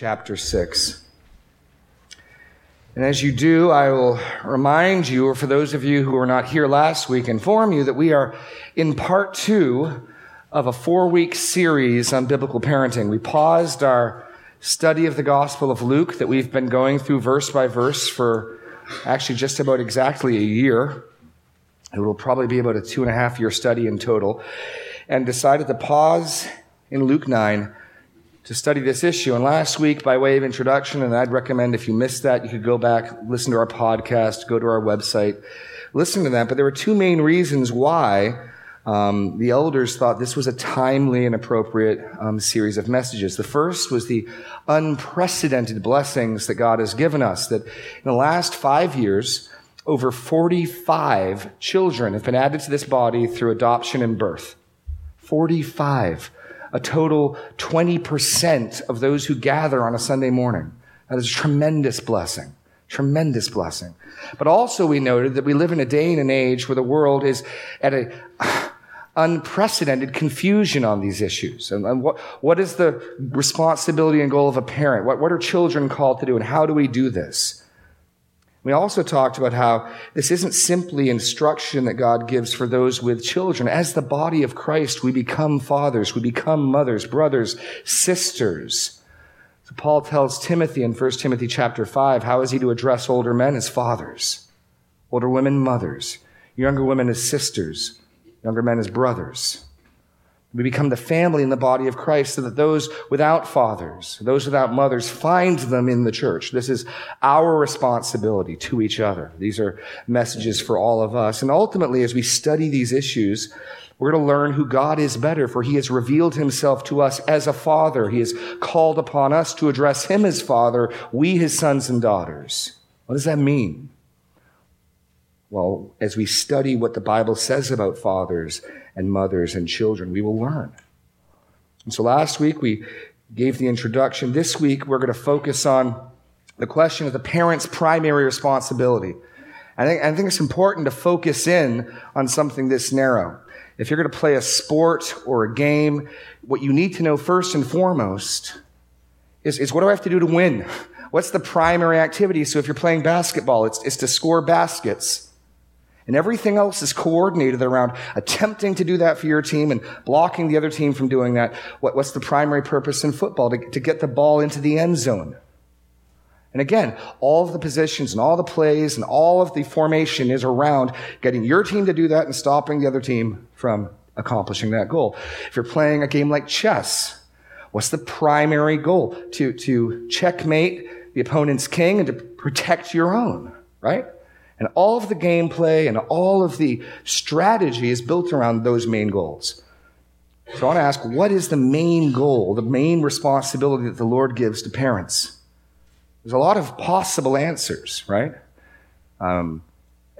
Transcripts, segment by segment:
chapter 6. And as you do, I will remind you, or for those of you who were not here last week, inform you that we are in part two of a four week series on biblical parenting. We paused our study of the Gospel of Luke that we've been going through verse by verse for actually just about exactly a year. It will probably be about a two and a half year study in total. And decided to pause in Luke 9 to study this issue. And last week, by way of introduction, and I'd recommend if you missed that, you could go back, listen to our podcast, go to our website, listen to that. But there were two main reasons why um, the elders thought this was a timely and appropriate um, series of messages. The first was the unprecedented blessings that God has given us. That in the last five years, over 45 children have been added to this body through adoption and birth. 45 a total 20% of those who gather on a Sunday morning. That is a tremendous blessing. Tremendous blessing. But also we noted that we live in a day and an age where the world is at a unprecedented confusion on these issues. And, what, what is the responsibility and goal of a parent? What, what are children called to do and how do we do this? We also talked about how this isn't simply instruction that God gives for those with children. As the body of Christ, we become fathers, we become mothers, brothers, sisters. So Paul tells Timothy in 1 Timothy chapter 5, how is he to address older men as fathers, older women mothers, younger women as sisters, younger men as brothers. We become the family in the body of Christ so that those without fathers, those without mothers, find them in the church. This is our responsibility to each other. These are messages for all of us. And ultimately, as we study these issues, we're going to learn who God is better, for he has revealed himself to us as a father. He has called upon us to address him as father, we his sons and daughters. What does that mean? Well, as we study what the Bible says about fathers and mothers and children, we will learn. And so last week we gave the introduction. This week we're going to focus on the question of the parent's primary responsibility. I think, I think it's important to focus in on something this narrow. If you're going to play a sport or a game, what you need to know first and foremost is, is what do I have to do to win? What's the primary activity? So if you're playing basketball, it's, it's to score baskets. And everything else is coordinated around attempting to do that for your team and blocking the other team from doing that. What, what's the primary purpose in football? To, to get the ball into the end zone. And again, all of the positions and all the plays and all of the formation is around getting your team to do that and stopping the other team from accomplishing that goal. If you're playing a game like chess, what's the primary goal? To, to checkmate the opponent's king and to protect your own, right? And all of the gameplay and all of the strategy is built around those main goals. So I want to ask, what is the main goal, the main responsibility that the Lord gives to parents? There's a lot of possible answers, right? Um,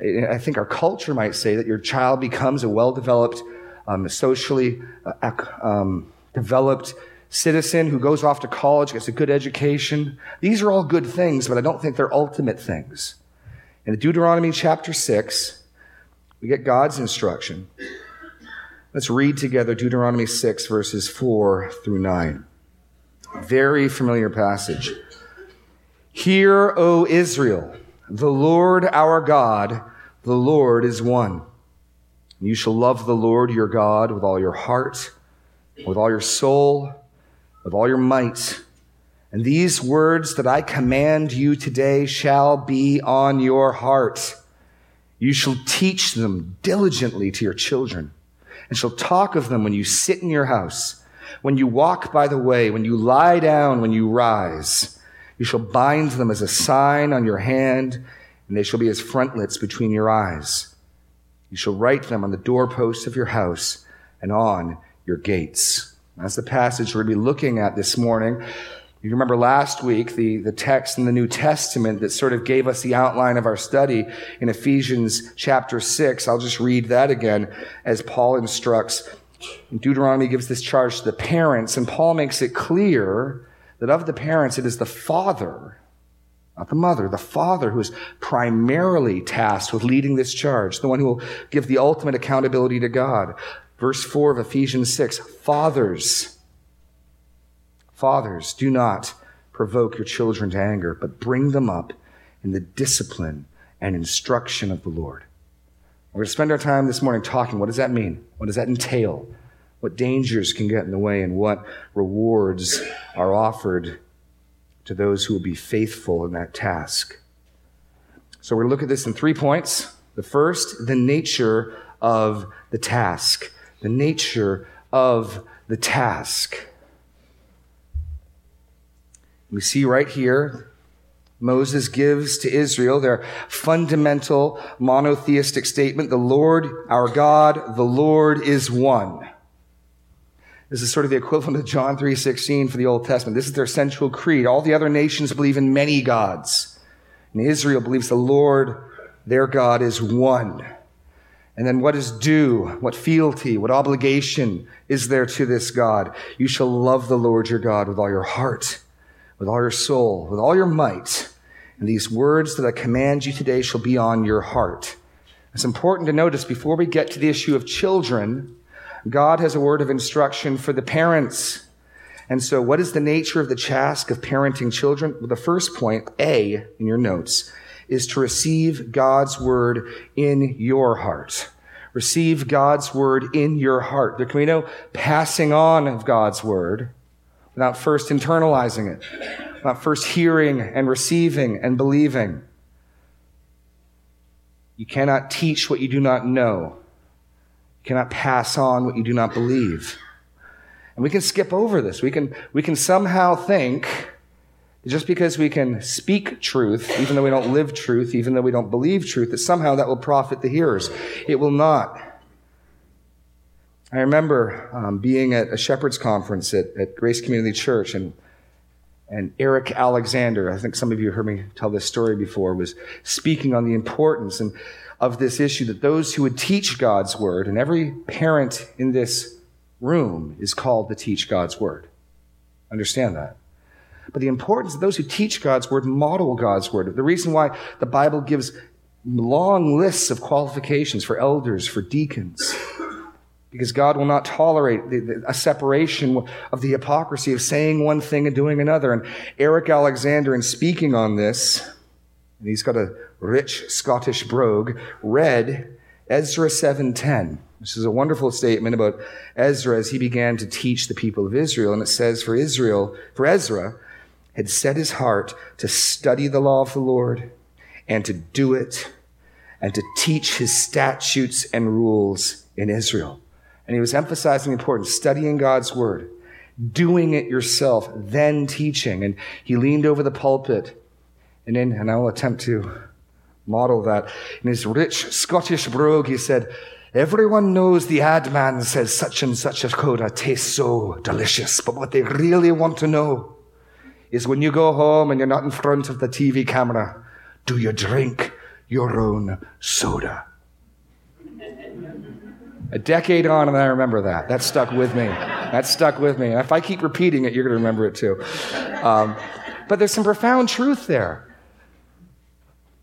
I think our culture might say that your child becomes a well developed, um, socially uh, um, developed citizen who goes off to college, gets a good education. These are all good things, but I don't think they're ultimate things. In Deuteronomy chapter 6, we get God's instruction. Let's read together Deuteronomy 6, verses 4 through 9. Very familiar passage. Hear, O Israel, the Lord our God, the Lord is one. You shall love the Lord your God with all your heart, with all your soul, with all your might and these words that I command you today shall be on your heart. You shall teach them diligently to your children, and shall talk of them when you sit in your house, when you walk by the way, when you lie down, when you rise. You shall bind them as a sign on your hand, and they shall be as frontlets between your eyes. You shall write them on the doorposts of your house and on your gates. That's the passage we're going to be looking at this morning. You remember last week, the, the text in the New Testament that sort of gave us the outline of our study in Ephesians chapter 6. I'll just read that again as Paul instructs. Deuteronomy gives this charge to the parents, and Paul makes it clear that of the parents, it is the father, not the mother, the father who is primarily tasked with leading this charge, the one who will give the ultimate accountability to God. Verse 4 of Ephesians 6 Fathers, Fathers, do not provoke your children to anger, but bring them up in the discipline and instruction of the Lord. We're going to spend our time this morning talking. What does that mean? What does that entail? What dangers can get in the way and what rewards are offered to those who will be faithful in that task? So we're going to look at this in three points. The first, the nature of the task. The nature of the task. We see right here, Moses gives to Israel their fundamental monotheistic statement the Lord, our God, the Lord is one. This is sort of the equivalent of John 3:16 for the Old Testament. This is their central creed. All the other nations believe in many gods. And Israel believes the Lord, their God, is one. And then what is due? What fealty, what obligation is there to this God? You shall love the Lord your God with all your heart with all your soul, with all your might. And these words that I command you today shall be on your heart. It's important to notice before we get to the issue of children, God has a word of instruction for the parents. And so, what is the nature of the task of parenting children? Well, the first point, A, in your notes, is to receive God's word in your heart. Receive God's word in your heart. There can be no passing on of God's word without first internalizing it, without first hearing and receiving and believing. You cannot teach what you do not know. You cannot pass on what you do not believe. And we can skip over this. We can, we can somehow think just because we can speak truth, even though we don't live truth, even though we don't believe truth, that somehow that will profit the hearers. It will not. I remember um, being at a shepherd's conference at, at Grace Community Church, and, and Eric Alexander, I think some of you heard me tell this story before, was speaking on the importance and, of this issue that those who would teach God's word, and every parent in this room is called to teach God's word. Understand that. But the importance of those who teach God's word model God's word. The reason why the Bible gives long lists of qualifications for elders, for deacons, because God will not tolerate a separation of the hypocrisy of saying one thing and doing another. And Eric Alexander, in speaking on this, and he's got a rich Scottish brogue, read Ezra 7:10. This is a wonderful statement about Ezra as he began to teach the people of Israel. And it says, For Israel, for Ezra had set his heart to study the law of the Lord and to do it and to teach his statutes and rules in Israel. And he was emphasizing the importance studying God's word, doing it yourself, then teaching. And he leaned over the pulpit, and in, and I will attempt to model that. In his rich Scottish brogue, he said, Everyone knows the ad man says such and such a coda tastes so delicious, but what they really want to know is when you go home and you're not in front of the TV camera, do you drink your own soda? A decade on, and I remember that. That stuck with me. That stuck with me. And if I keep repeating it, you're going to remember it too. Um, but there's some profound truth there.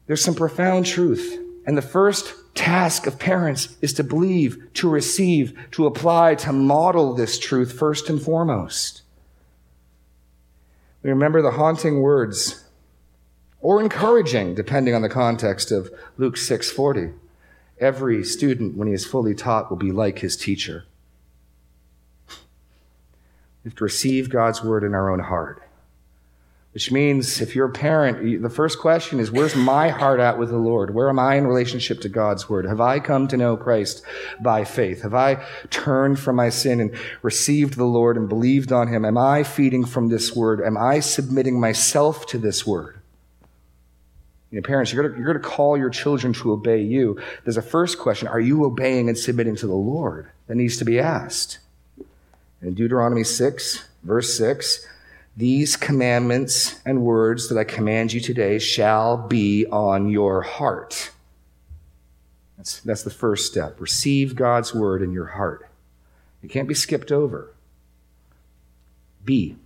There's some profound truth. And the first task of parents is to believe, to receive, to apply, to model this truth first and foremost. We remember the haunting words, or encouraging, depending on the context of Luke 640. Every student, when he is fully taught, will be like his teacher. We have to receive God's word in our own heart. Which means if you're a parent, the first question is, where's my heart at with the Lord? Where am I in relationship to God's word? Have I come to know Christ by faith? Have I turned from my sin and received the Lord and believed on him? Am I feeding from this word? Am I submitting myself to this word? You know, parents, you're going you're to call your children to obey you. There's a first question Are you obeying and submitting to the Lord? That needs to be asked. In Deuteronomy 6, verse 6, these commandments and words that I command you today shall be on your heart. That's, that's the first step. Receive God's word in your heart. It can't be skipped over. B,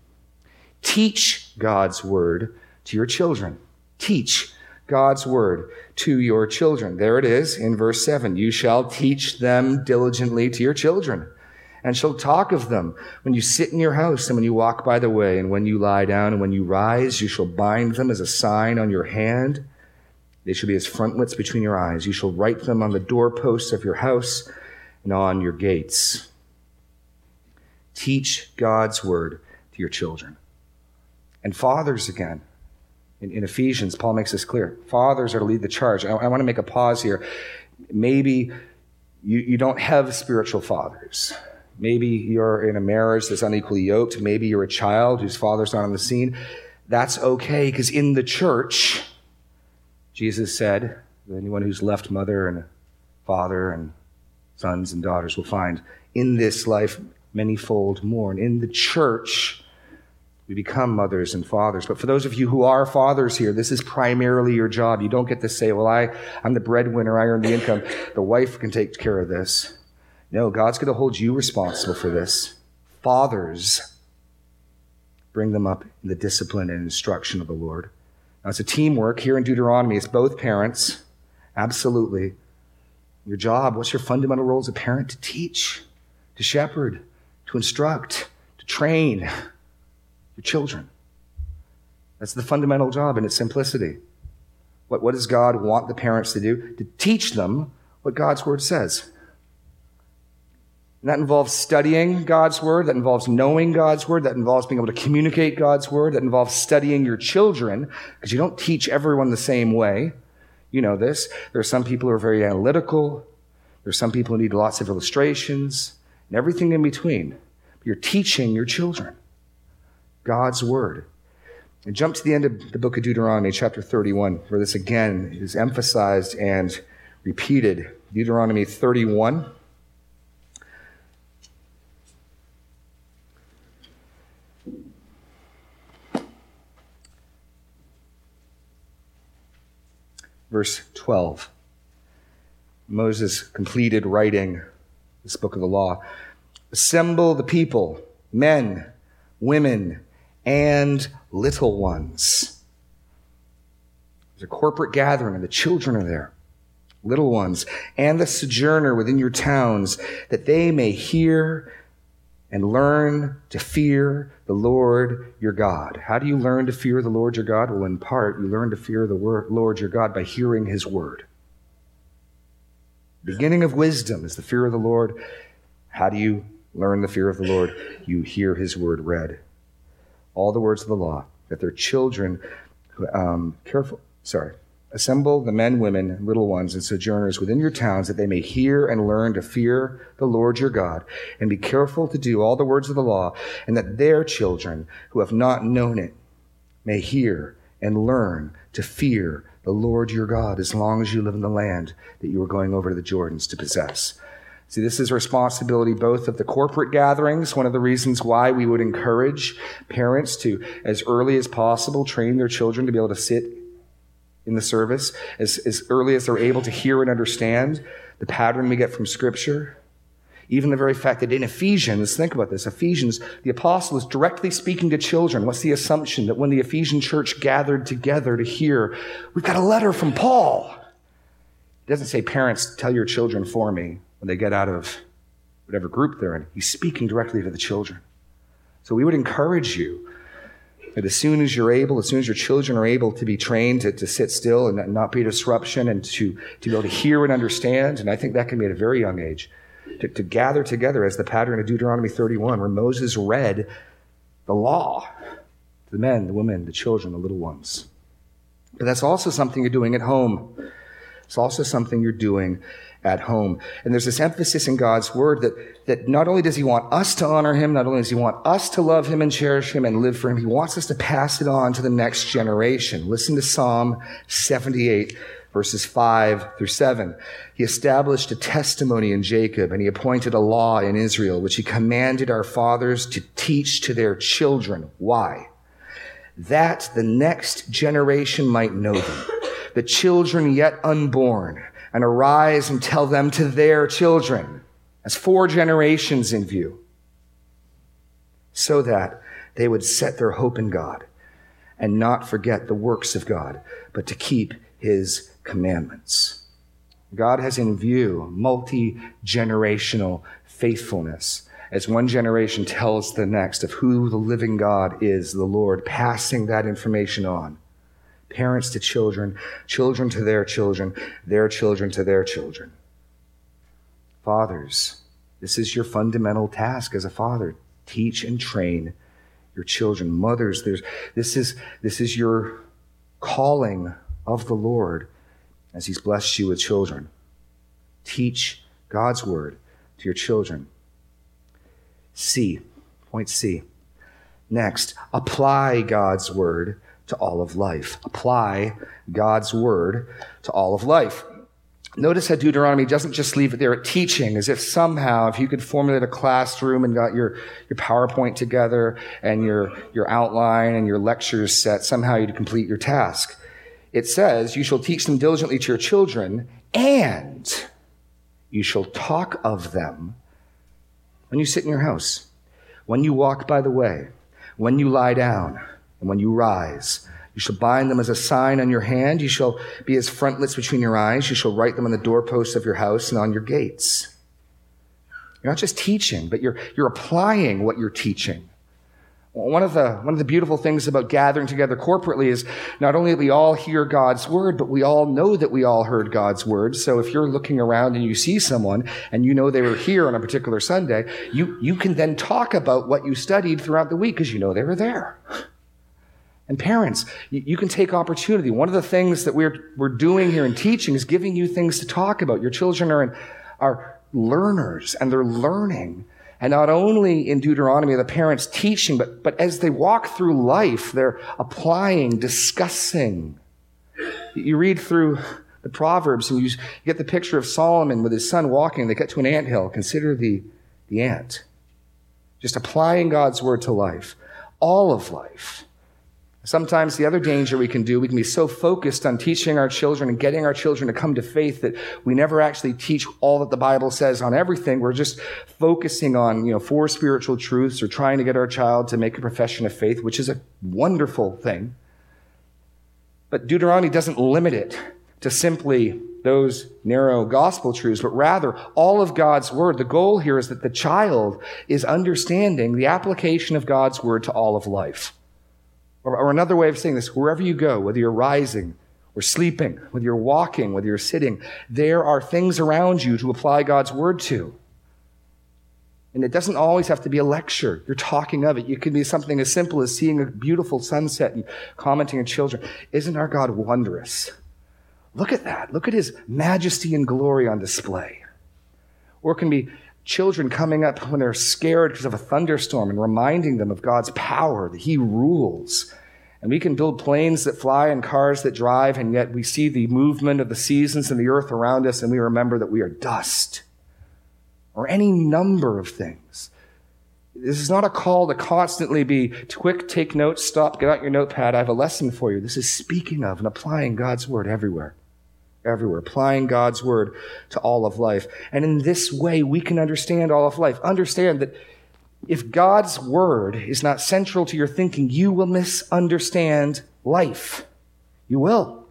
teach God's word to your children. Teach God's word to your children. There it is in verse 7. You shall teach them diligently to your children and shall talk of them when you sit in your house and when you walk by the way and when you lie down and when you rise. You shall bind them as a sign on your hand. They shall be as frontlets between your eyes. You shall write them on the doorposts of your house and on your gates. Teach God's word to your children. And fathers, again, in, in Ephesians, Paul makes this clear. Fathers are to lead the charge. I, I want to make a pause here. Maybe you, you don't have spiritual fathers. Maybe you're in a marriage that's unequally yoked. Maybe you're a child whose father's not on the scene. That's okay because in the church, Jesus said, anyone who's left mother and father and sons and daughters will find in this life manyfold more. And in the church, we become mothers and fathers. But for those of you who are fathers here, this is primarily your job. You don't get to say, well, I, I'm the breadwinner, I earn the income. The wife can take care of this. No, God's going to hold you responsible for this. Fathers, bring them up in the discipline and instruction of the Lord. Now, it's a teamwork here in Deuteronomy. It's both parents. Absolutely. Your job, what's your fundamental role as a parent? To teach, to shepherd, to instruct, to train your children. That's the fundamental job in its simplicity. What, what does God want the parents to do? To teach them what God's word says. And that involves studying God's word. That involves knowing God's word. That involves being able to communicate God's word. That involves studying your children because you don't teach everyone the same way. You know this. There are some people who are very analytical. There are some people who need lots of illustrations and everything in between. But you're teaching your children God's word. And jump to the end of the book of Deuteronomy, chapter 31, where this again is emphasized and repeated. Deuteronomy 31. verse 12. Moses completed writing this book of the law. Assemble the people, men, women, and little ones. There's a corporate gathering, and the children are there, little ones, and the sojourner within your towns, that they may hear and learn to fear the Lord your God. How do you learn to fear the Lord your God? Well, in part, you learn to fear the Lord your God by hearing his word. beginning of wisdom is the fear of the Lord. How do you learn the fear of the Lord? You hear his word read. All the words of the law, that their children, um, careful, sorry, Assemble the men, women, little ones, and sojourners within your towns that they may hear and learn to fear the Lord your God and be careful to do all the words of the law and that their children who have not known it may hear and learn to fear the Lord your God as long as you live in the land that you are going over to the Jordans to possess. See, this is responsibility both of the corporate gatherings. One of the reasons why we would encourage parents to, as early as possible, train their children to be able to sit in the service as, as early as they're able to hear and understand the pattern we get from Scripture. Even the very fact that in Ephesians, think about this, Ephesians, the apostle is directly speaking to children. What's the assumption? That when the Ephesian church gathered together to hear, we've got a letter from Paul. He doesn't say, parents, tell your children for me when they get out of whatever group they're in. He's speaking directly to the children. So we would encourage you that as soon as you're able, as soon as your children are able to be trained to, to sit still and not be a disruption and to, to be able to hear and understand, and I think that can be at a very young age, to, to gather together as the pattern of Deuteronomy 31, where Moses read the law to the men, the women, the children, the little ones. But that's also something you're doing at home. It's also something you're doing at home. And there's this emphasis in God's word that, that not only does he want us to honor him, not only does he want us to love him and cherish him and live for him, he wants us to pass it on to the next generation. Listen to Psalm 78 verses 5 through 7. He established a testimony in Jacob and he appointed a law in Israel, which he commanded our fathers to teach to their children. Why? That the next generation might know them. The children yet unborn and arise and tell them to their children, as four generations in view, so that they would set their hope in God and not forget the works of God, but to keep his commandments. God has in view multi generational faithfulness as one generation tells the next of who the living God is, the Lord, passing that information on. Parents to children, children to their children, their children to their children. Fathers, this is your fundamental task as a father. Teach and train your children. Mothers, there's, this, is, this is your calling of the Lord as He's blessed you with children. Teach God's word to your children. C, point C. Next, apply God's word to all of life. Apply God's word to all of life. Notice how Deuteronomy doesn't just leave it there at teaching, as if somehow, if you could formulate a classroom and got your, your PowerPoint together and your, your outline and your lectures set, somehow you'd complete your task. It says, You shall teach them diligently to your children, and you shall talk of them when you sit in your house, when you walk by the way, when you lie down, and when you rise you shall bind them as a sign on your hand. You shall be as frontlets between your eyes. You shall write them on the doorposts of your house and on your gates. You're not just teaching, but you're, you're applying what you're teaching. One of, the, one of the beautiful things about gathering together corporately is not only that we all hear God's word, but we all know that we all heard God's word. So if you're looking around and you see someone and you know they were here on a particular Sunday, you, you can then talk about what you studied throughout the week because you know they were there. And parents, you, can take opportunity. One of the things that we're, we're doing here in teaching is giving you things to talk about. Your children are, in, are learners and they're learning. And not only in Deuteronomy are the parents teaching, but, but as they walk through life, they're applying, discussing. You read through the Proverbs and you get the picture of Solomon with his son walking. They get to an ant hill. Consider the, the ant. Just applying God's word to life. All of life. Sometimes the other danger we can do, we can be so focused on teaching our children and getting our children to come to faith that we never actually teach all that the Bible says on everything. We're just focusing on, you know, four spiritual truths or trying to get our child to make a profession of faith, which is a wonderful thing. But Deuteronomy doesn't limit it to simply those narrow gospel truths, but rather all of God's word. The goal here is that the child is understanding the application of God's word to all of life. Or, or another way of saying this, wherever you go, whether you're rising or sleeping, whether you're walking, whether you're sitting, there are things around you to apply God's word to. And it doesn't always have to be a lecture. You're talking of it. It can be something as simple as seeing a beautiful sunset and commenting on children. Isn't our God wondrous? Look at that. Look at his majesty and glory on display. Or it can be children coming up when they're scared because of a thunderstorm and reminding them of God's power, that He rules. And we can build planes that fly and cars that drive, and yet we see the movement of the seasons and the earth around us, and we remember that we are dust. Or any number of things. This is not a call to constantly be quick, take notes, stop, get out your notepad. I have a lesson for you. This is speaking of and applying God's word everywhere everywhere, applying God's word to all of life. And in this way, we can understand all of life. Understand that if God's word is not central to your thinking, you will misunderstand life. You will.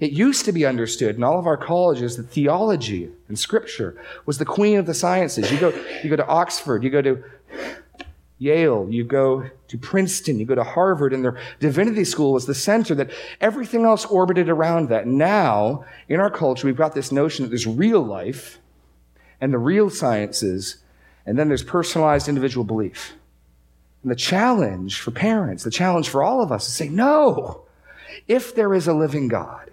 It used to be understood in all of our colleges that theology and scripture was the queen of the sciences. You go, you go to Oxford, you go to Yale, you go to Princeton, you go to Harvard, and their divinity school was the center that everything else orbited around that. Now, in our culture, we've got this notion that there's real life and the real sciences, and then there's personalized individual belief. And the challenge for parents, the challenge for all of us is say, no, if there is a living God,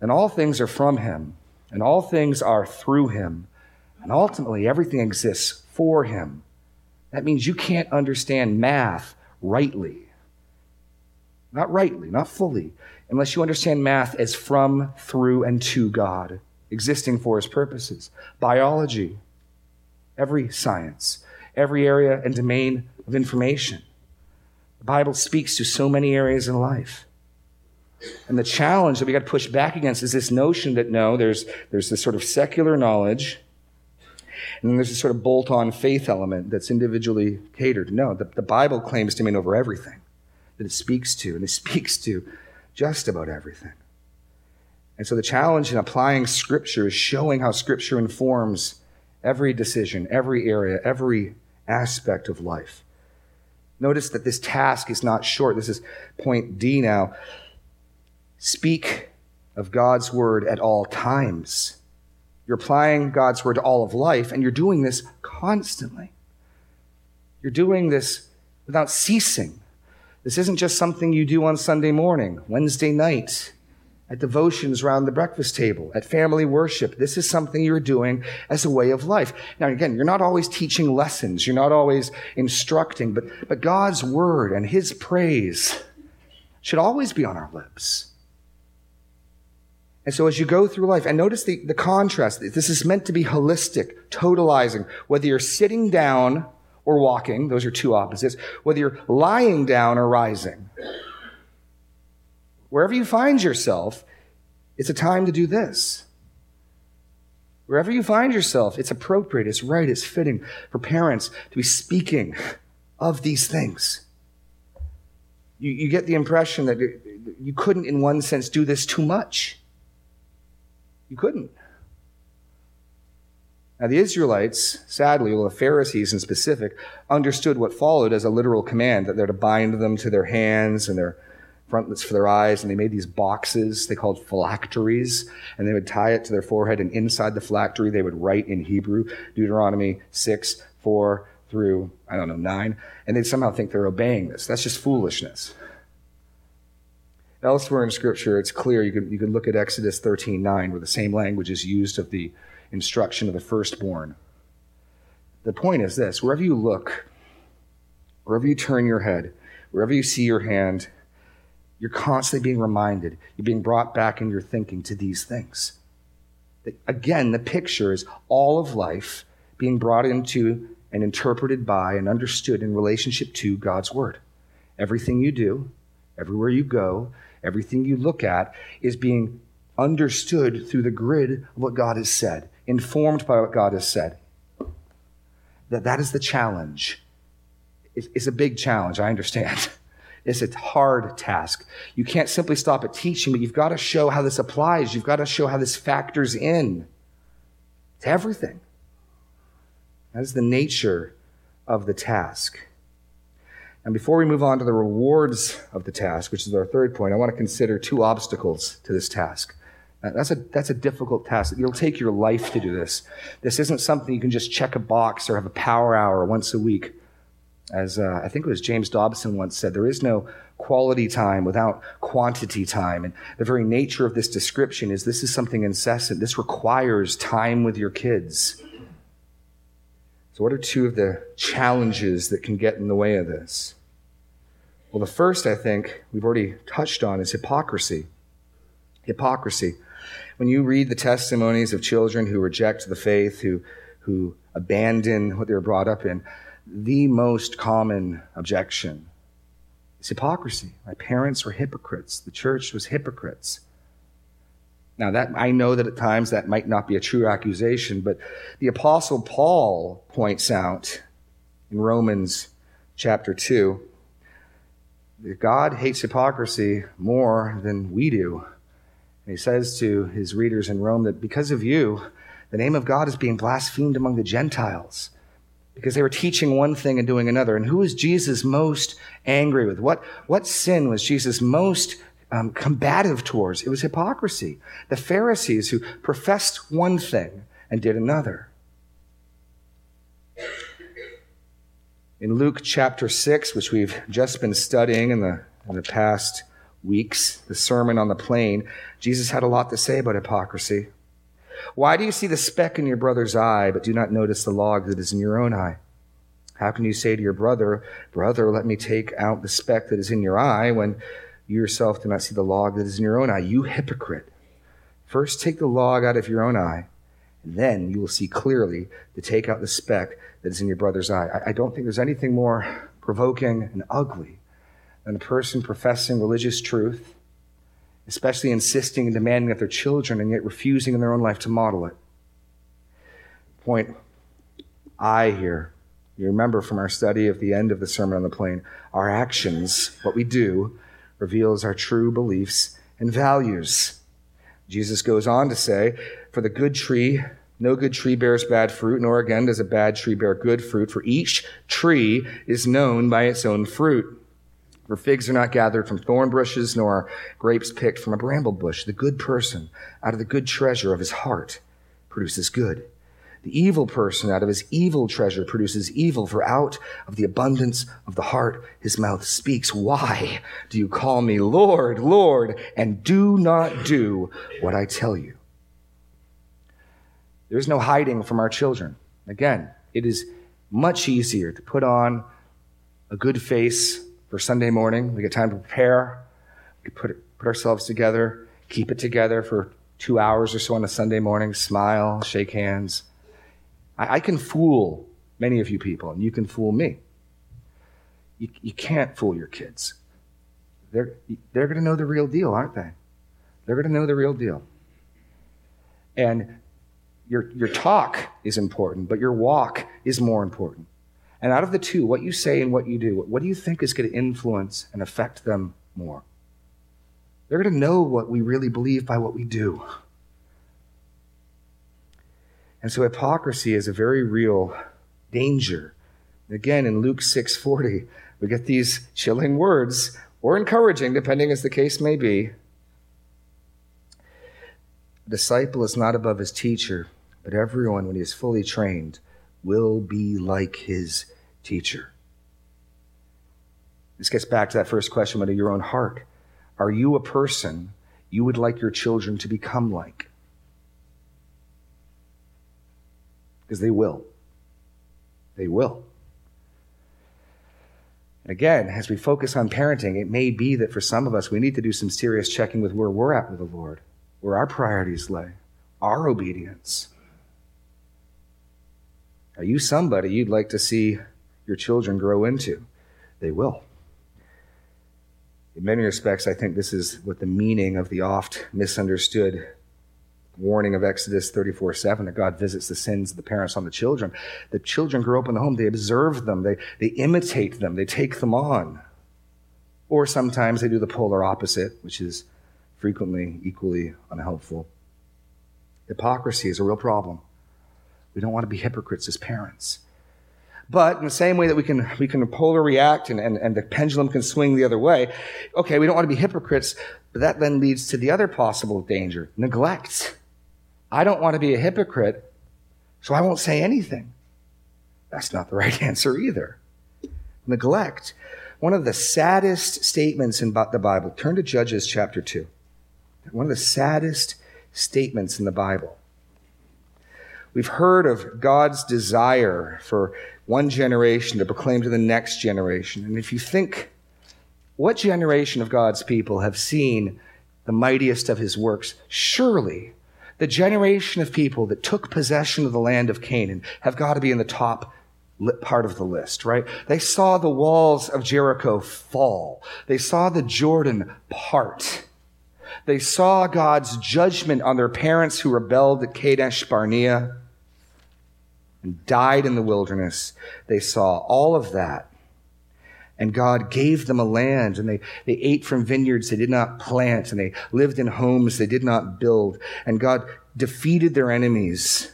and all things are from him, and all things are through him, and ultimately everything exists for him that means you can't understand math rightly. Not rightly, not fully, unless you understand math as from, through, and to God, existing for his purposes. Biology, every science, every area and domain of information. The Bible speaks to so many areas in life. And the challenge that we got to push back against is this notion that no, there's, there's this sort of secular knowledge and then there's a sort of bolt on faith element that's individually catered. No, the, the Bible claims to mean over everything that it speaks to, and it speaks to just about everything. And so the challenge in applying Scripture is showing how Scripture informs every decision, every area, every aspect of life. Notice that this task is not short. This is point D now. Speak of God's word at all times. You're applying God's word to all of life, and you're doing this constantly. You're doing this without ceasing. This isn't just something you do on Sunday morning, Wednesday night, at devotions around the breakfast table, at family worship. This is something you're doing as a way of life. Now, again, you're not always teaching lessons. You're not always instructing, but, but God's word and his praise should always be on our lips. And so as you go through life, and notice the, the contrast, this is meant to be holistic, totalizing. Whether you're sitting down or walking, those are two opposites, whether you're lying down or rising. Wherever you find yourself, it's a time to do this. Wherever you find yourself, it's appropriate, it's right, it's fitting for parents to be speaking of these things. You, you get the impression that you couldn't, in one sense, do this too much. You couldn't. Now, the Israelites, sadly, well, the Pharisees in specific, understood what followed as a literal command that they're to bind them to their hands and their frontlets for their eyes, and they made these boxes they called phylacteries, and they would tie it to their forehead, and inside the phylactery they would write in Hebrew Deuteronomy 6, 4 through, I don't know, 9, and they'd somehow think they're obeying this. That's just foolishness. Elsewhere in Scripture, it's clear. You can, you can look at Exodus 13 9, where the same language is used of the instruction of the firstborn. The point is this wherever you look, wherever you turn your head, wherever you see your hand, you're constantly being reminded, you're being brought back in your thinking to these things. Again, the picture is all of life being brought into and interpreted by and understood in relationship to God's Word. Everything you do, everywhere you go, everything you look at is being understood through the grid of what God has said, informed by what God has said. That that is the challenge. It's a big challenge, I understand. It's a hard task. You can't simply stop at teaching, but you've got to show how this applies. You've got to show how this factors in to everything. That is the nature of the task. And before we move on to the rewards of the task, which is our third point, I want to consider two obstacles to this task. That's a, that's a difficult task. It'll take your life to do this. This isn't something you can just check a box or have a power hour once a week. As uh, I think it was James Dobson once said, there is no quality time without quantity time. And the very nature of this description is this is something incessant. This requires time with your kids. So, what are two of the challenges that can get in the way of this? Well, the first, I think, we've already touched on is hypocrisy. Hypocrisy. When you read the testimonies of children who reject the faith, who, who abandon what they were brought up in, the most common objection is hypocrisy. My parents were hypocrites. The church was hypocrites. Now that I know that at times that might not be a true accusation, but the apostle Paul points out in Romans chapter 2 that God hates hypocrisy more than we do. And he says to his readers in Rome that because of you, the name of God is being blasphemed among the Gentiles because they were teaching one thing and doing another. And who was Jesus most angry with? What, what sin was Jesus most um, combative towards? It was hypocrisy. The Pharisees who professed one thing and did another. In Luke chapter 6, which we've just been studying in the, in the past weeks, the Sermon on the Plain, Jesus had a lot to say about hypocrisy. Why do you see the speck in your brother's eye, but do not notice the log that is in your own eye? How can you say to your brother, Brother, let me take out the speck that is in your eye, when you yourself do not see the log that is in your own eye? You hypocrite. First take the log out of your own eye, and then you will see clearly to take out the speck that is in your brother's eye. I, don't think there's anything more provoking and ugly than a person professing religious truth especially insisting and demanding of their children and yet refusing in their own life to model it. Point I here, you remember from our study of the end of the Sermon on the Plain, our actions, what we do, reveals our true beliefs and values. Jesus goes on to say, For the good tree No good tree bears bad fruit, nor again does a bad tree bear good fruit, for each tree is known by its own fruit. For figs are not gathered from thorn bushes, nor are grapes picked from a bramble bush. The good person, out of the good treasure of his heart, produces good. The evil person, out of his evil treasure, produces evil, for out of the abundance of the heart his mouth speaks. Why do you call me Lord, Lord, and do not do what I tell you? There's no hiding from our children. Again, it is much easier to put on a good face for Sunday morning. We get time to prepare. We put, put ourselves together, keep it together for two hours or so on a Sunday morning, smile, shake hands. I, I can fool many of you people, and you can fool me. You, you can't fool your kids. They're, they're going to know the real deal, aren't they? They're going to know the real deal. And your, your talk is important, but your walk is more important. And out of the two, what you say and what you do, what do you think is going to influence and affect them more? They're going to know what we really believe by what we do. And so hypocrisy is a very real danger. Again, in Luke 6:40, we get these chilling words, or encouraging, depending as the case may be. A disciple is not above his teacher, but everyone, when he is fully trained, will be like his teacher. This gets back to that first question about your own heart. Are you a person you would like your children to become like? Because they will. They will. Again, as we focus on parenting, it may be that for some of us, we need to do some serious checking with where we're at with the Lord, where our priorities lay, our obedience. Are you somebody you'd like to see your children grow into? They will. In many respects, I think this is what the meaning of the oft misunderstood warning of Exodus 34 7 that God visits the sins of the parents on the children. The children grow up in the home, they observe them, they, they imitate them, they take them on. Or sometimes they do the polar opposite, which is frequently equally unhelpful. Hypocrisy is a real problem. We don't want to be hypocrites as parents. But in the same way that we can, we can polar react and, and, and the pendulum can swing the other way, okay, we don't want to be hypocrites, but that then leads to the other possible danger, neglect. I don't want to be a hypocrite, so I won't say anything. That's not the right answer either. Neglect. One of the saddest statements in the Bible. Turn to Judges chapter 2. One of the saddest statements in the Bible. We've heard of God's desire for one generation to proclaim to the next generation. And if you think, what generation of God's people have seen the mightiest of his works? Surely the generation of people that took possession of the land of Canaan have got to be in the top part of the list, right? They saw the walls of Jericho fall. They saw the Jordan part. They saw God's judgment on their parents who rebelled at Kadesh Barnea and died in the wilderness. They saw all of that. And God gave them a land and they, they ate from vineyards they did not plant and they lived in homes they did not build. And God defeated their enemies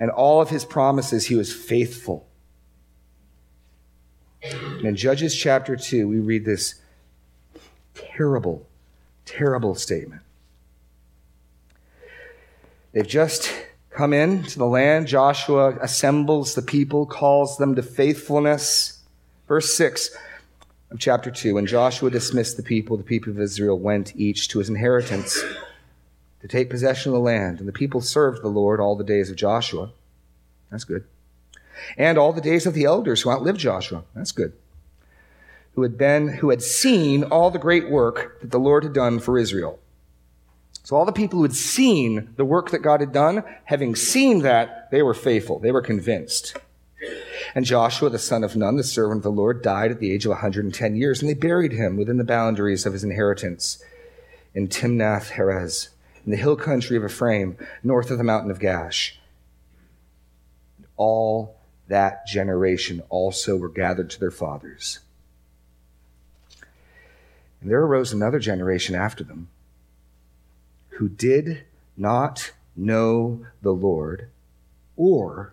and all of his promises he was faithful. And in Judges chapter 2, we read this terrible, terrible statement. They've just come in to the land. Joshua assembles the people, calls them to faithfulness. Verse 6 of chapter 2 When Joshua dismissed the people, the people of Israel went each to his inheritance to take possession of the land. And the people served the Lord all the days of Joshua. That's good. And all the days of the elders who outlived Joshua. That's good. Who had been, who had seen all the great work that the Lord had done for Israel. So all the people who had seen the work that God had done, having seen that, they were faithful. They were convinced. And Joshua, the son of Nun, the servant of the Lord, died at the age of 110 years, and they buried him within the boundaries of his inheritance in Timnath Heres, in the hill country of Ephraim, north of the mountain of Gaash. All that generation also were gathered to their fathers. And there arose another generation after them who did not know the Lord, or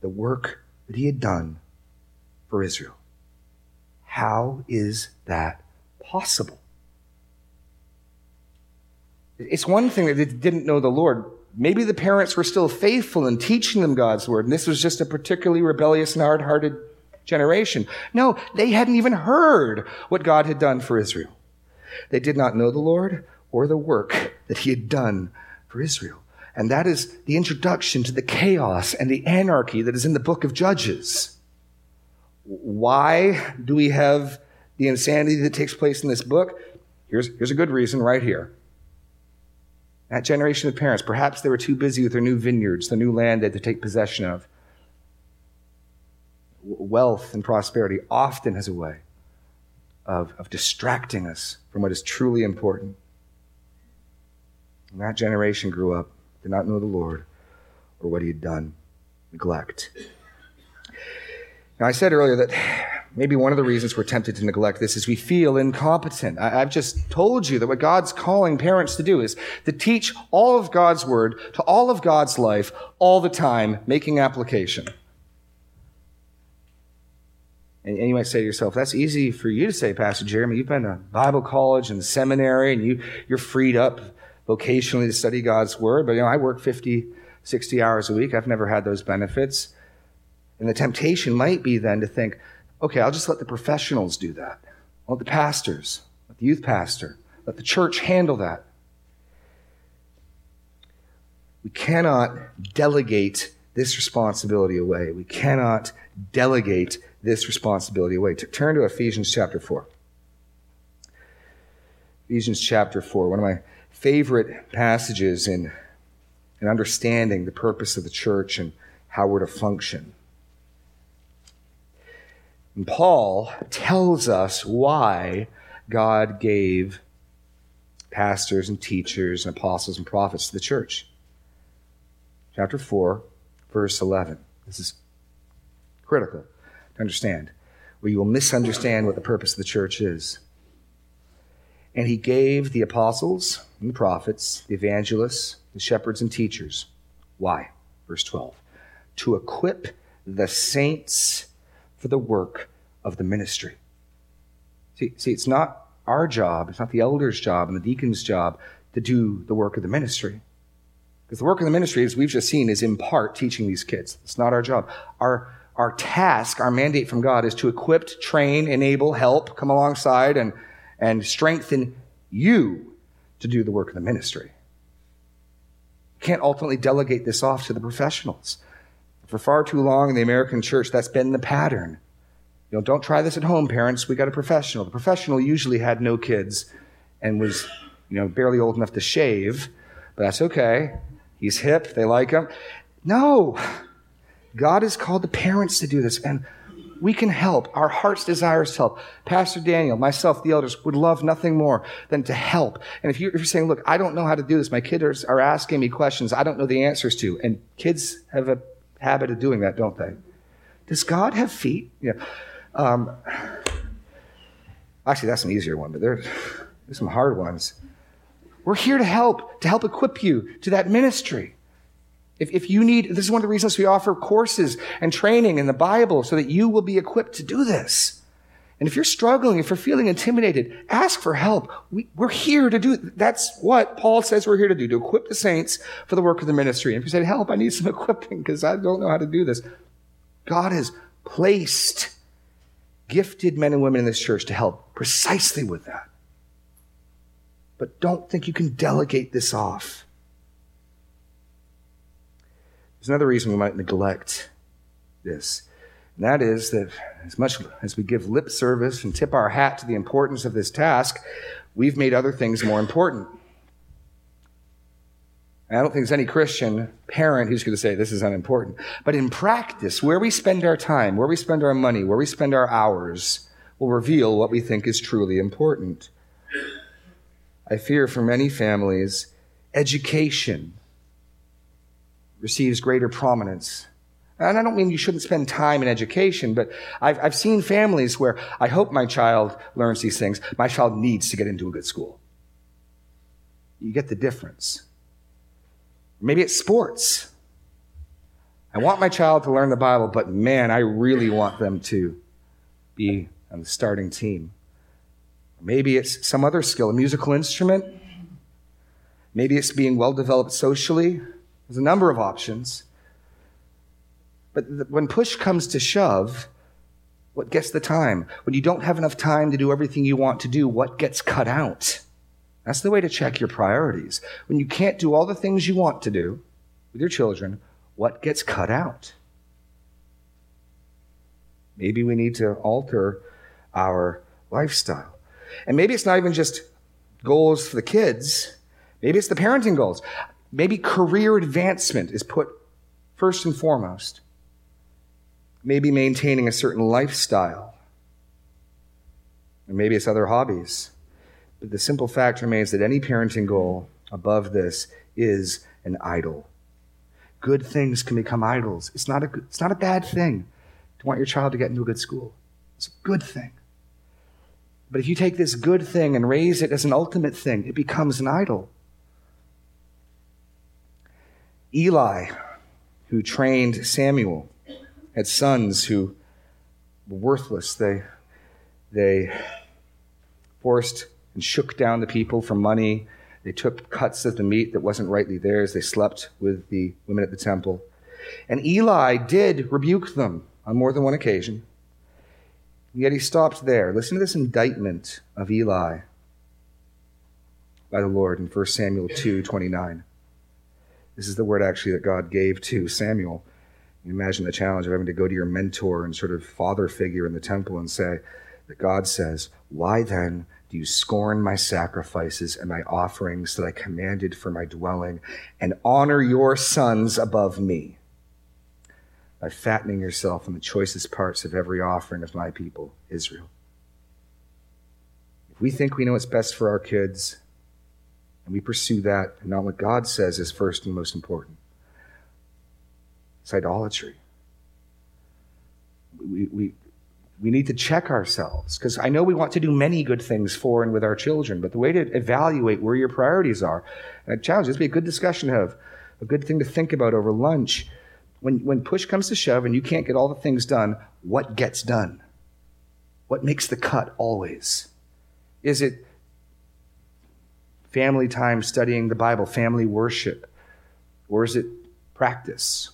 the work that he had done for Israel. How is that possible? It's one thing that they didn't know the Lord. Maybe the parents were still faithful in teaching them God's word, and this was just a particularly rebellious and hard hearted generation. No, they hadn't even heard what God had done for Israel. They did not know the Lord or the work that he had done for Israel. And that is the introduction to the chaos and the anarchy that is in the book of Judges. Why do we have the insanity that takes place in this book? Here's, here's a good reason right here. That generation of parents, perhaps they were too busy with their new vineyards, the new land they had to take possession of. Wealth and prosperity often has a way of, of distracting us from what is truly important. And that generation grew up, did not know the Lord or what he had done. Neglect. Now, I said earlier that maybe one of the reasons we're tempted to neglect this is we feel incompetent. I, have just told you that what God's calling parents to do is to teach all of God's word to all of God's life all the time, making application. And, and you might say to yourself, that's easy for you to say, Pastor Jeremy. You've been to Bible college and seminary and you, you're freed up vocationally to study God's word. But, you know, I work 50, 60 hours a week. I've never had those benefits. And the temptation might be then to think, okay, I'll just let the professionals do that. I'll let the pastors, let the youth pastor, let the church handle that. We cannot delegate this responsibility away. We cannot delegate this responsibility away. Turn to Ephesians chapter 4. Ephesians chapter 4, one of my favorite passages in, in understanding the purpose of the church and how we're to function. And Paul tells us why God gave pastors and teachers and apostles and prophets to the church. Chapter 4, verse 11. This is critical to understand, or you will misunderstand what the purpose of the church is. And he gave the apostles and the prophets, the evangelists, the shepherds and teachers. Why? Verse 12. To equip the saints for the work of the ministry. See, see, it's not our job, it's not the elder's job and the deacon's job to do the work of the ministry. Because the work of the ministry, as we've just seen, is in part teaching these kids. It's not our job. Our, our task, our mandate from God is to equip, train, enable, help, come alongside, and, and strengthen you to do the work of the ministry. You can't ultimately delegate this off to the professionals. For far too long in the American church, that's been the pattern. You know, don't try this at home, parents. We got a professional. The professional usually had no kids and was, you know, barely old enough to shave, but that's okay. He's hip. They like him. No. God has called the parents to do this, and we can help. Our heart's desires to help. Pastor Daniel, myself, the elders would love nothing more than to help. And if you're, if you're saying, look, I don't know how to do this, my kids are asking me questions I don't know the answers to, and kids have a habit of doing that, don't they? Does God have feet? Yeah. Um, actually, that's an easier one, but there's, there's some hard ones. We're here to help, to help equip you to that ministry. If, if you need, this is one of the reasons we offer courses and training in the Bible so that you will be equipped to do this. And if you're struggling, if you're feeling intimidated, ask for help. We, are here to do, that's what Paul says we're here to do, to equip the saints for the work of the ministry. And if you say, help, I need some equipping because I don't know how to do this. God has placed gifted men and women in this church to help precisely with that. But don't think you can delegate this off. There's another reason we might neglect this. And that is that as much as we give lip service and tip our hat to the importance of this task, we've made other things more important. And I don't think there's any Christian parent who's going to say this is unimportant. But in practice, where we spend our time, where we spend our money, where we spend our hours, will reveal what we think is truly important. I fear for many families, education receives greater prominence. And I don't mean you shouldn't spend time in education, but I've, I've seen families where I hope my child learns these things. My child needs to get into a good school. You get the difference. Maybe it's sports. I want my child to learn the Bible, but man, I really want them to be on the starting team. Maybe it's some other skill, a musical instrument. Maybe it's being well developed socially. There's a number of options. But when push comes to shove, what gets the time? When you don't have enough time to do everything you want to do, what gets cut out? That's the way to check your priorities. When you can't do all the things you want to do with your children, what gets cut out? Maybe we need to alter our lifestyle. And maybe it's not even just goals for the kids, maybe it's the parenting goals. Maybe career advancement is put first and foremost. Maybe maintaining a certain lifestyle. And maybe it's other hobbies. But the simple fact remains that any parenting goal above this is an idol. Good things can become idols. It's not a, it's not a bad thing to want your child to get into a good school. It's a good thing. But if you take this good thing and raise it as an ultimate thing, it becomes an idol. Eli, who trained Samuel, had sons who were worthless. They, they forced and shook down the people for money. They took cuts of the meat that wasn't rightly theirs. They slept with the women at the temple. And Eli did rebuke them on more than one occasion. Yet he stopped there. Listen to this indictment of Eli by the Lord in 1 Samuel 2 29. This is the word actually that God gave to Samuel. Imagine the challenge of having to go to your mentor and sort of father figure in the temple and say that God says, Why then do you scorn my sacrifices and my offerings that I commanded for my dwelling and honor your sons above me? by fattening yourself on the choicest parts of every offering of my people, Israel. If we think we know what's best for our kids, and we pursue that, and not what God says is first and most important, it's idolatry. We, we, we need to check ourselves because I know we want to do many good things for and with our children, but the way to evaluate where your priorities are, and I challenge this be a good discussion to have, a good thing to think about over lunch when, when push comes to shove and you can't get all the things done, what gets done? What makes the cut always? Is it family time studying the Bible, family worship? Or is it practice?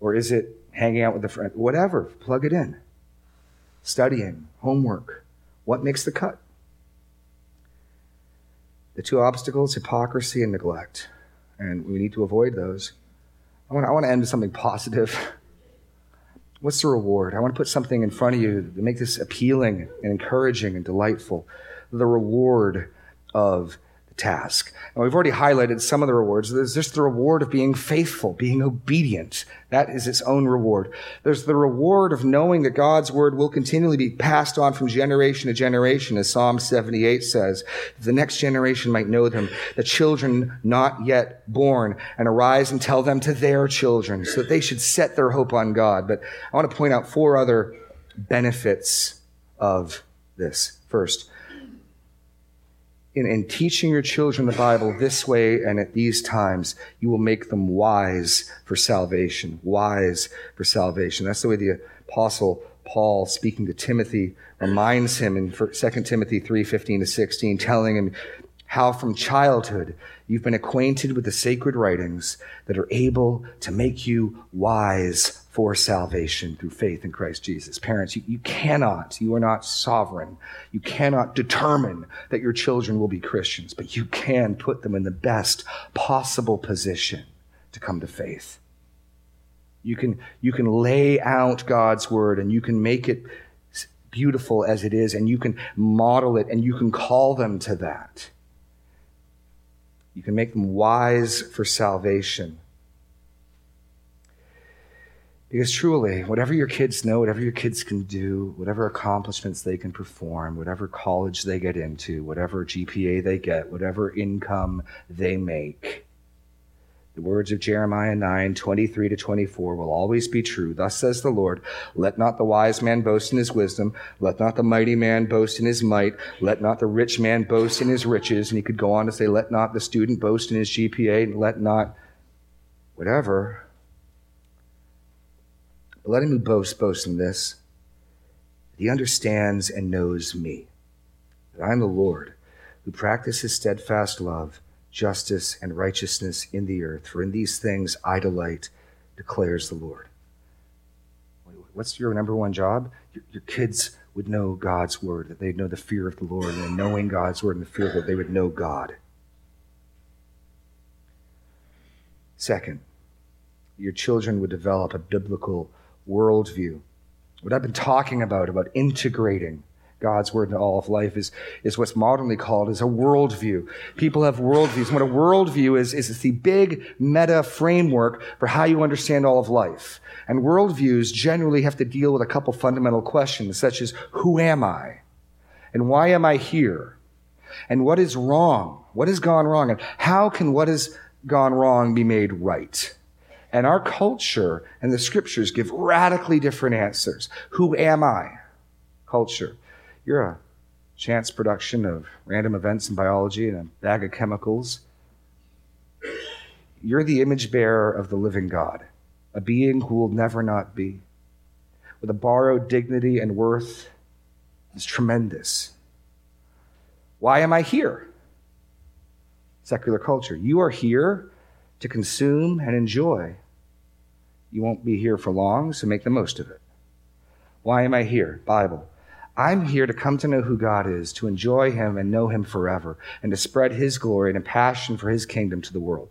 Or is it hanging out with a friend? Whatever, plug it in. Studying, homework. What makes the cut? The two obstacles hypocrisy and neglect. And we need to avoid those. I want, I want to end with something positive. What's the reward? I want to put something in front of you to make this appealing and encouraging and delightful. The reward of the task. And we've already highlighted some of the rewards. There's just the reward of being faithful, being obedient. That is its own reward. There's the reward of knowing that God's word will continually be passed on from generation to generation, as Psalm 78 says. The next generation might know them, the children not yet born, and arise and tell them to their children, so that they should set their hope on God. But I want to point out four other benefits of this. First, in, in teaching your children the Bible this way and at these times, you will make them wise for salvation. Wise for salvation. That's the way the apostle Paul, speaking to Timothy, reminds him in 2 Timothy 3 15 to 16, telling him how from childhood you've been acquainted with the sacred writings that are able to make you wise for salvation through faith in Christ Jesus. Parents, you, you cannot, you are not sovereign. You cannot determine that your children will be Christians, but you can put them in the best possible position to come to faith. You can, you can lay out God's word and you can make it beautiful as it is and you can model it and you can call them to that. You can make them wise for salvation. Because truly, whatever your kids know, whatever your kids can do, whatever accomplishments they can perform, whatever college they get into, whatever GPA they get, whatever income they make, the words of Jeremiah 9, 23 to 24 will always be true. Thus says the Lord, let not the wise man boast in his wisdom. Let not the mighty man boast in his might. Let not the rich man boast in his riches. And he could go on to say, let not the student boast in his GPA. And let not whatever But let him who boasts boast in this that he understands and knows me, that I am the Lord, who practices steadfast love, justice, and righteousness in the earth. For in these things I delight, declares the Lord. What's your number one job? Your, your kids would know God's word, that they'd know the fear of the Lord, and knowing God's word and the fear of the Lord, they would know God. Second, your children would develop a biblical worldview. What I've been talking about, about integrating God's word into all of life, is, is what's modernly called as a worldview. People have worldviews. And what a worldview is, is it's the big meta framework for how you understand all of life. And worldviews generally have to deal with a couple fundamental questions, such as who am I? And why am I here? And what is wrong? What has gone wrong? And how can what has gone wrong be made right? And our culture and the scriptures give radically different answers. Who am I? Culture. You're a chance production of random events in biology and a bag of chemicals. You're the image bearer of the living God, a being who will never not be, with a borrowed dignity and worth is tremendous. Why am I here? Secular culture. You are here to consume and enjoy you won't be here for long, so make the most of it. Why am I here? Bible. I'm here to come to know who God is, to enjoy Him and know Him forever, and to spread His glory and a passion for His kingdom to the world.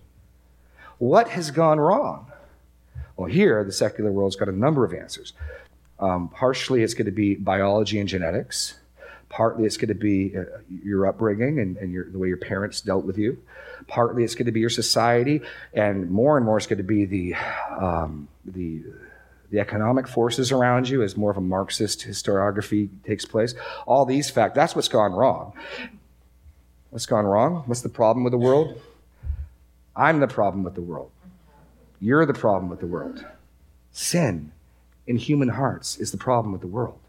What has gone wrong? Well, here, the secular world's got a number of answers. Um, partially, it's going to be biology and genetics. Partly, it's going to be uh, your upbringing and, and your, the way your parents dealt with you. Partly, it's going to be your society, and more and more, it's going to be the um, the the economic forces around you as more of a Marxist historiography takes place. All these facts, that's what's gone wrong. What's gone wrong? What's the problem with the world? I'm the problem with the world. You're the problem with the world. Sin in human hearts is the problem with the world.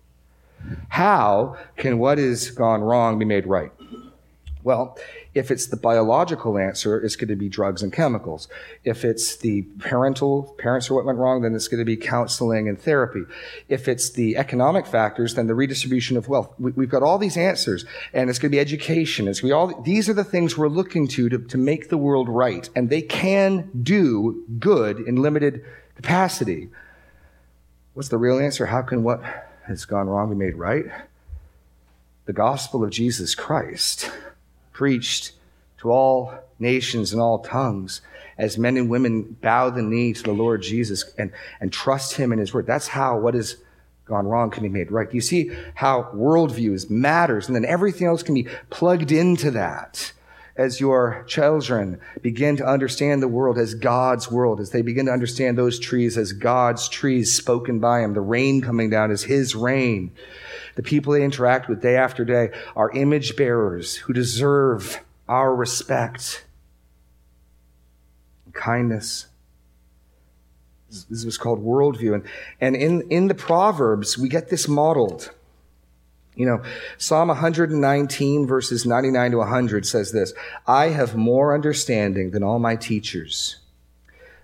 How can what is gone wrong be made right? Well, if it's the biological answer, it's going to be drugs and chemicals. If it's the parental, parents are what went wrong, then it's going to be counseling and therapy. If it's the economic factors, then the redistribution of wealth. We, have got all these answers, and it's going to be education. It's going to be all, these are the things we're looking to, to to make the world right. And they can do good in limited capacity. What's the real answer? How can what has gone wrong be made right? The gospel of Jesus Christ preached to all nations and all tongues as men and women bow the knee to the Lord Jesus and, and trust him in his word. That's how what has gone wrong can be made right. Do you see how worldviews matters and then everything else can be plugged into that as your children begin to understand the world as God's world, as they begin to understand those trees as God's trees spoken by him, the rain coming down as his rain the people they interact with day after day are image bearers who deserve our respect kindness. This is what's called worldview. And, and in, in the Proverbs, we get this modeled. You know, Psalm 119, verses 99 to 100 says this I have more understanding than all my teachers,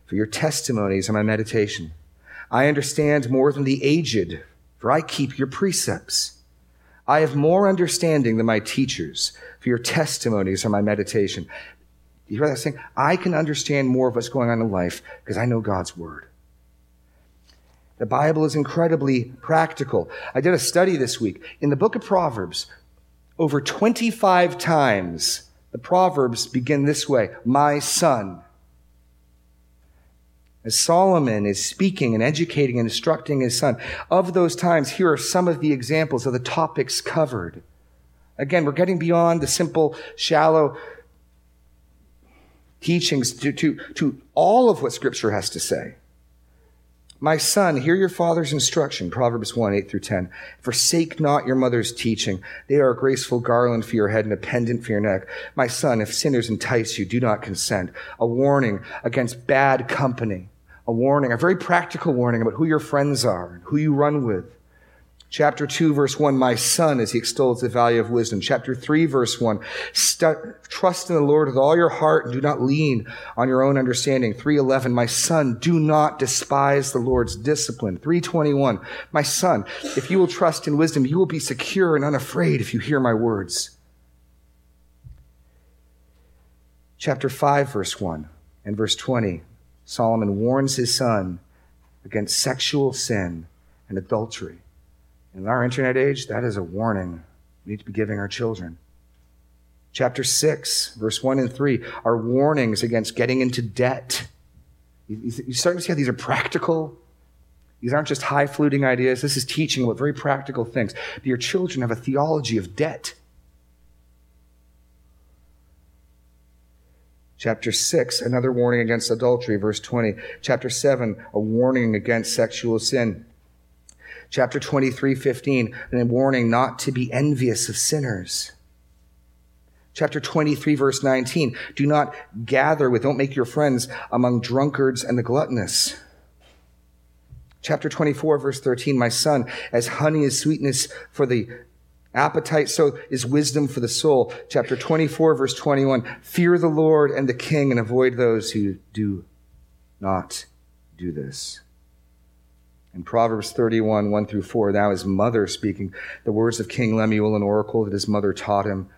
for your testimonies are my meditation. I understand more than the aged for I keep your precepts. I have more understanding than my teachers, for your testimonies are my meditation. You hear that saying? I can understand more of what's going on in life because I know God's word. The Bible is incredibly practical. I did a study this week. In the book of Proverbs, over 25 times, the Proverbs begin this way My son, as Solomon is speaking and educating and instructing his son. Of those times, here are some of the examples of the topics covered. Again, we're getting beyond the simple, shallow teachings to, to, to all of what Scripture has to say. My son, hear your father's instruction, Proverbs 1, 8 through 10. Forsake not your mother's teaching. They are a graceful garland for your head and a pendant for your neck. My son, if sinners entice you, do not consent. A warning against bad company. A warning, a very practical warning about who your friends are and who you run with. Chapter 2, verse 1, my son, as he extols the value of wisdom. Chapter 3, verse 1, trust in the Lord with all your heart and do not lean on your own understanding. 311, my son, do not despise the Lord's discipline. 321, my son, if you will trust in wisdom, you will be secure and unafraid if you hear my words. Chapter 5, verse 1 and verse 20, Solomon warns his son against sexual sin and adultery. In our internet age, that is a warning we need to be giving our children. Chapter 6, verse 1 and 3 are warnings against getting into debt. You, start to see how these are practical. These aren't just high fluting ideas. This is teaching about very practical things. But your children have a theology of debt. Chapter 6, another warning against adultery, verse 20. Chapter 7, a warning against sexual sin. Chapter 23, 15, and a warning not to be envious of sinners. Chapter 23, verse 19, do not gather with, don't make your friends among drunkards and the gluttonous. Chapter 24, verse 13, my son, as honey is sweetness for the appetite, so is wisdom for the soul. Chapter 24, verse 21, fear the Lord and the king and avoid those who do not do this. In Proverbs 31, 1 through 4, now his mother speaking the words of King Lemuel, an oracle that his mother taught him.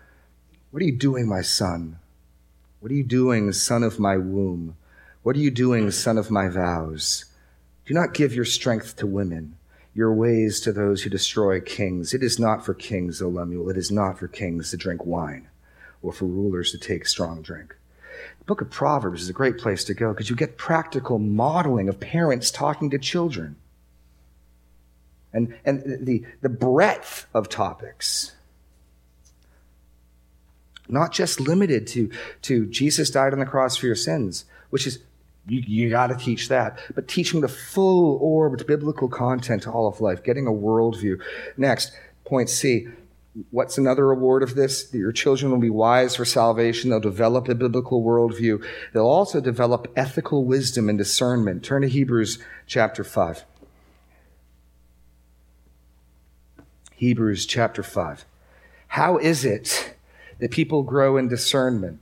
What are you doing, my son? What are you doing, son of my womb? What are you doing, son of my vows? Do not give your strength to women, your ways to those who destroy kings. It is not for kings, O Lemuel, it is not for kings to drink wine, or for rulers to take strong drink. The book of Proverbs is a great place to go because you get practical modeling of parents talking to children and, and the, the breadth of topics. Not just limited to, to Jesus died on the cross for your sins, which is, you, you got to teach that, but teaching the full orbed biblical content to all of life, getting a worldview. Next, point C. What's another reward of this? That your children will be wise for salvation. They'll develop a biblical worldview. They'll also develop ethical wisdom and discernment. Turn to Hebrews chapter 5. Hebrews chapter 5. How is it that people grow in discernment?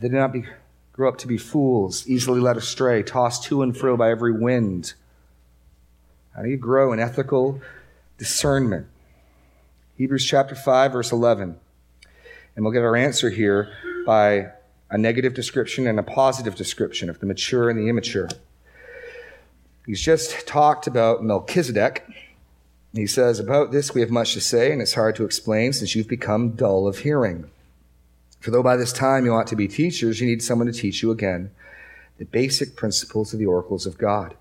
They do not be, grow up to be fools, easily led astray, tossed to and fro by every wind. How do you grow in ethical discernment? Hebrews chapter 5, verse 11. And we'll get our answer here by a negative description and a positive description of the mature and the immature. He's just talked about Melchizedek he says, About this we have much to say, and it's hard to explain since you've become dull of hearing. For though by this time you ought to be teachers, you need someone to teach you again the basic principles of the oracles of God.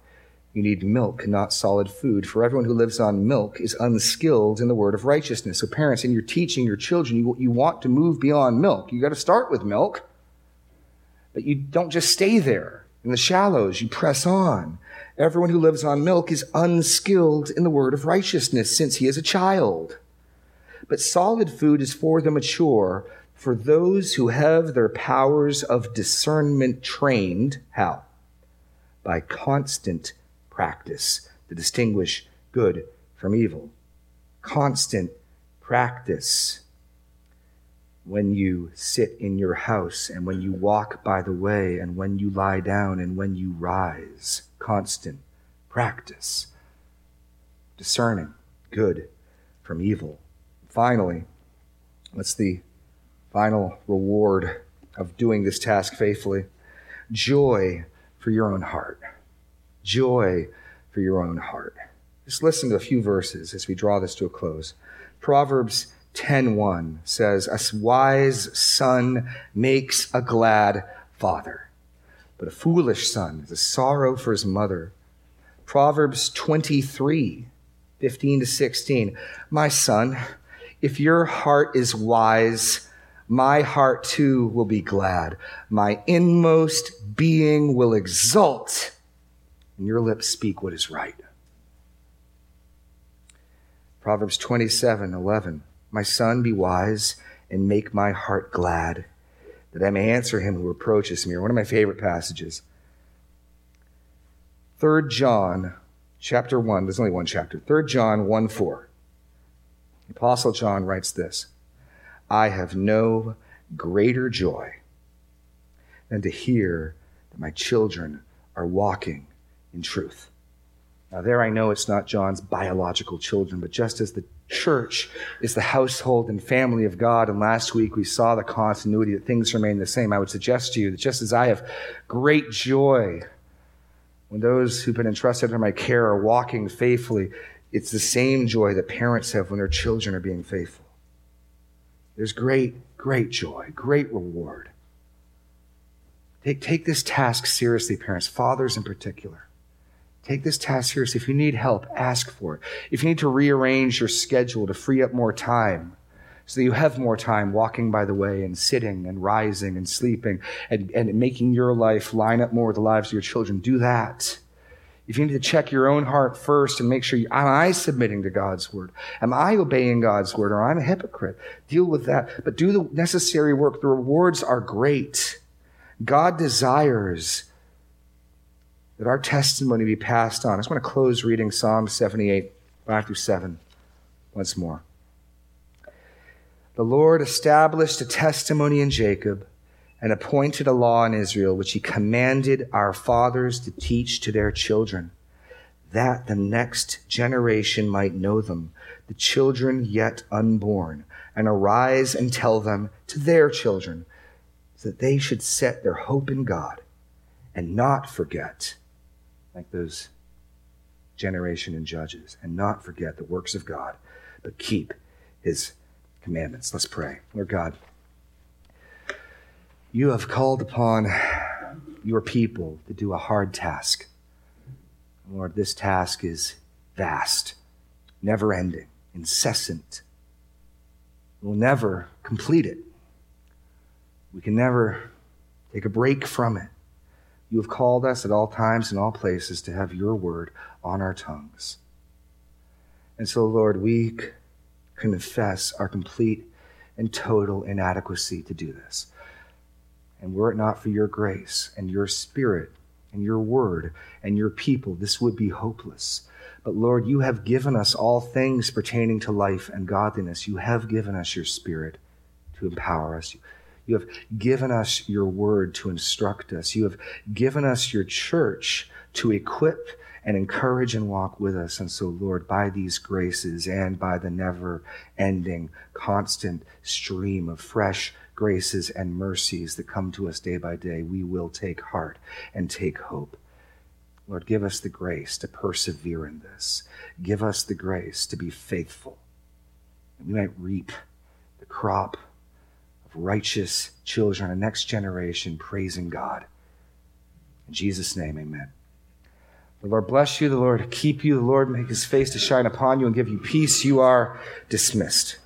You need milk, not solid food, for everyone who lives on milk is unskilled in the word of righteousness. So, parents, in your teaching your children, you, you want to move beyond milk. You got to start with milk, but you don't just stay there in the shallows. You press on. Everyone who lives on milk is unskilled in the word of righteousness since he is a child. But solid food is for the mature, for those who have their powers of discernment trained. How? By constant practice to distinguish good from evil. Constant practice. When you sit in your house, and when you walk by the way, and when you lie down, and when you rise constant practice, discerning good from evil. Finally, what's the final reward of doing this task faithfully? Joy for your own heart. Joy for your own heart. Just listen to a few verses as we draw this to a close. Proverbs 10:1 says, "A wise son makes a glad father." but a foolish son is a sorrow for his mother. Proverbs 23, 15 to 16. My son, if your heart is wise, my heart too will be glad. My inmost being will exult, and your lips speak what is right. Proverbs 27, 11. My son, be wise and make my heart glad that I may answer him who reproaches me, or one of my favorite passages. 3 John chapter 1, there's only one chapter. 3 John 1 4. The Apostle John writes this I have no greater joy than to hear that my children are walking in truth. Now, there I know it's not John's biological children, but just as the church is the household and family of God, and last week we saw the continuity that things remain the same, I would suggest to you that just as I have great joy when those who've been entrusted under my care are walking faithfully, it's the same joy that parents have when their children are being faithful. There's great, great joy, great reward. Take, take this task seriously, parents, fathers in particular. Take this task seriously. If you need help, ask for it. If you need to rearrange your schedule to free up more time, so that you have more time walking by the way and sitting and rising and sleeping and, and making your life line up more with the lives of your children, do that. If you need to check your own heart first and make sure, you, am I submitting to God's word? Am I obeying God's word or I'm a hypocrite? Deal with that. But do the necessary work. The rewards are great. God desires that our testimony be passed on. I just want to close reading Psalm 78, 5 through 7 once more. The Lord established a testimony in Jacob and appointed a law in Israel, which he commanded our fathers to teach to their children, that the next generation might know them, the children yet unborn, and arise and tell them to their children, so that they should set their hope in God and not forget like those generation and judges, and not forget the works of God, but keep his commandments. Let's pray. Lord God, you have called upon your people to do a hard task. Lord, this task is vast, never ending, incessant. We'll never complete it. We can never take a break from it. You have called us at all times and all places to have your word on our tongues. And so, Lord, we confess our complete and total inadequacy to do this. And were it not for your grace and your spirit and your word and your people, this would be hopeless. But Lord, you have given us all things pertaining to life and godliness. You have given us your spirit to empower us. You have given us your word to instruct us. You have given us your church to equip and encourage and walk with us. And so, Lord, by these graces and by the never ending, constant stream of fresh graces and mercies that come to us day by day, we will take heart and take hope. Lord, give us the grace to persevere in this. Give us the grace to be faithful. And we might reap the crop righteous children, a next generation praising God. In Jesus' name, amen. The Lord bless you, the Lord keep you, the Lord make his face to shine upon you and give you peace. You are dismissed.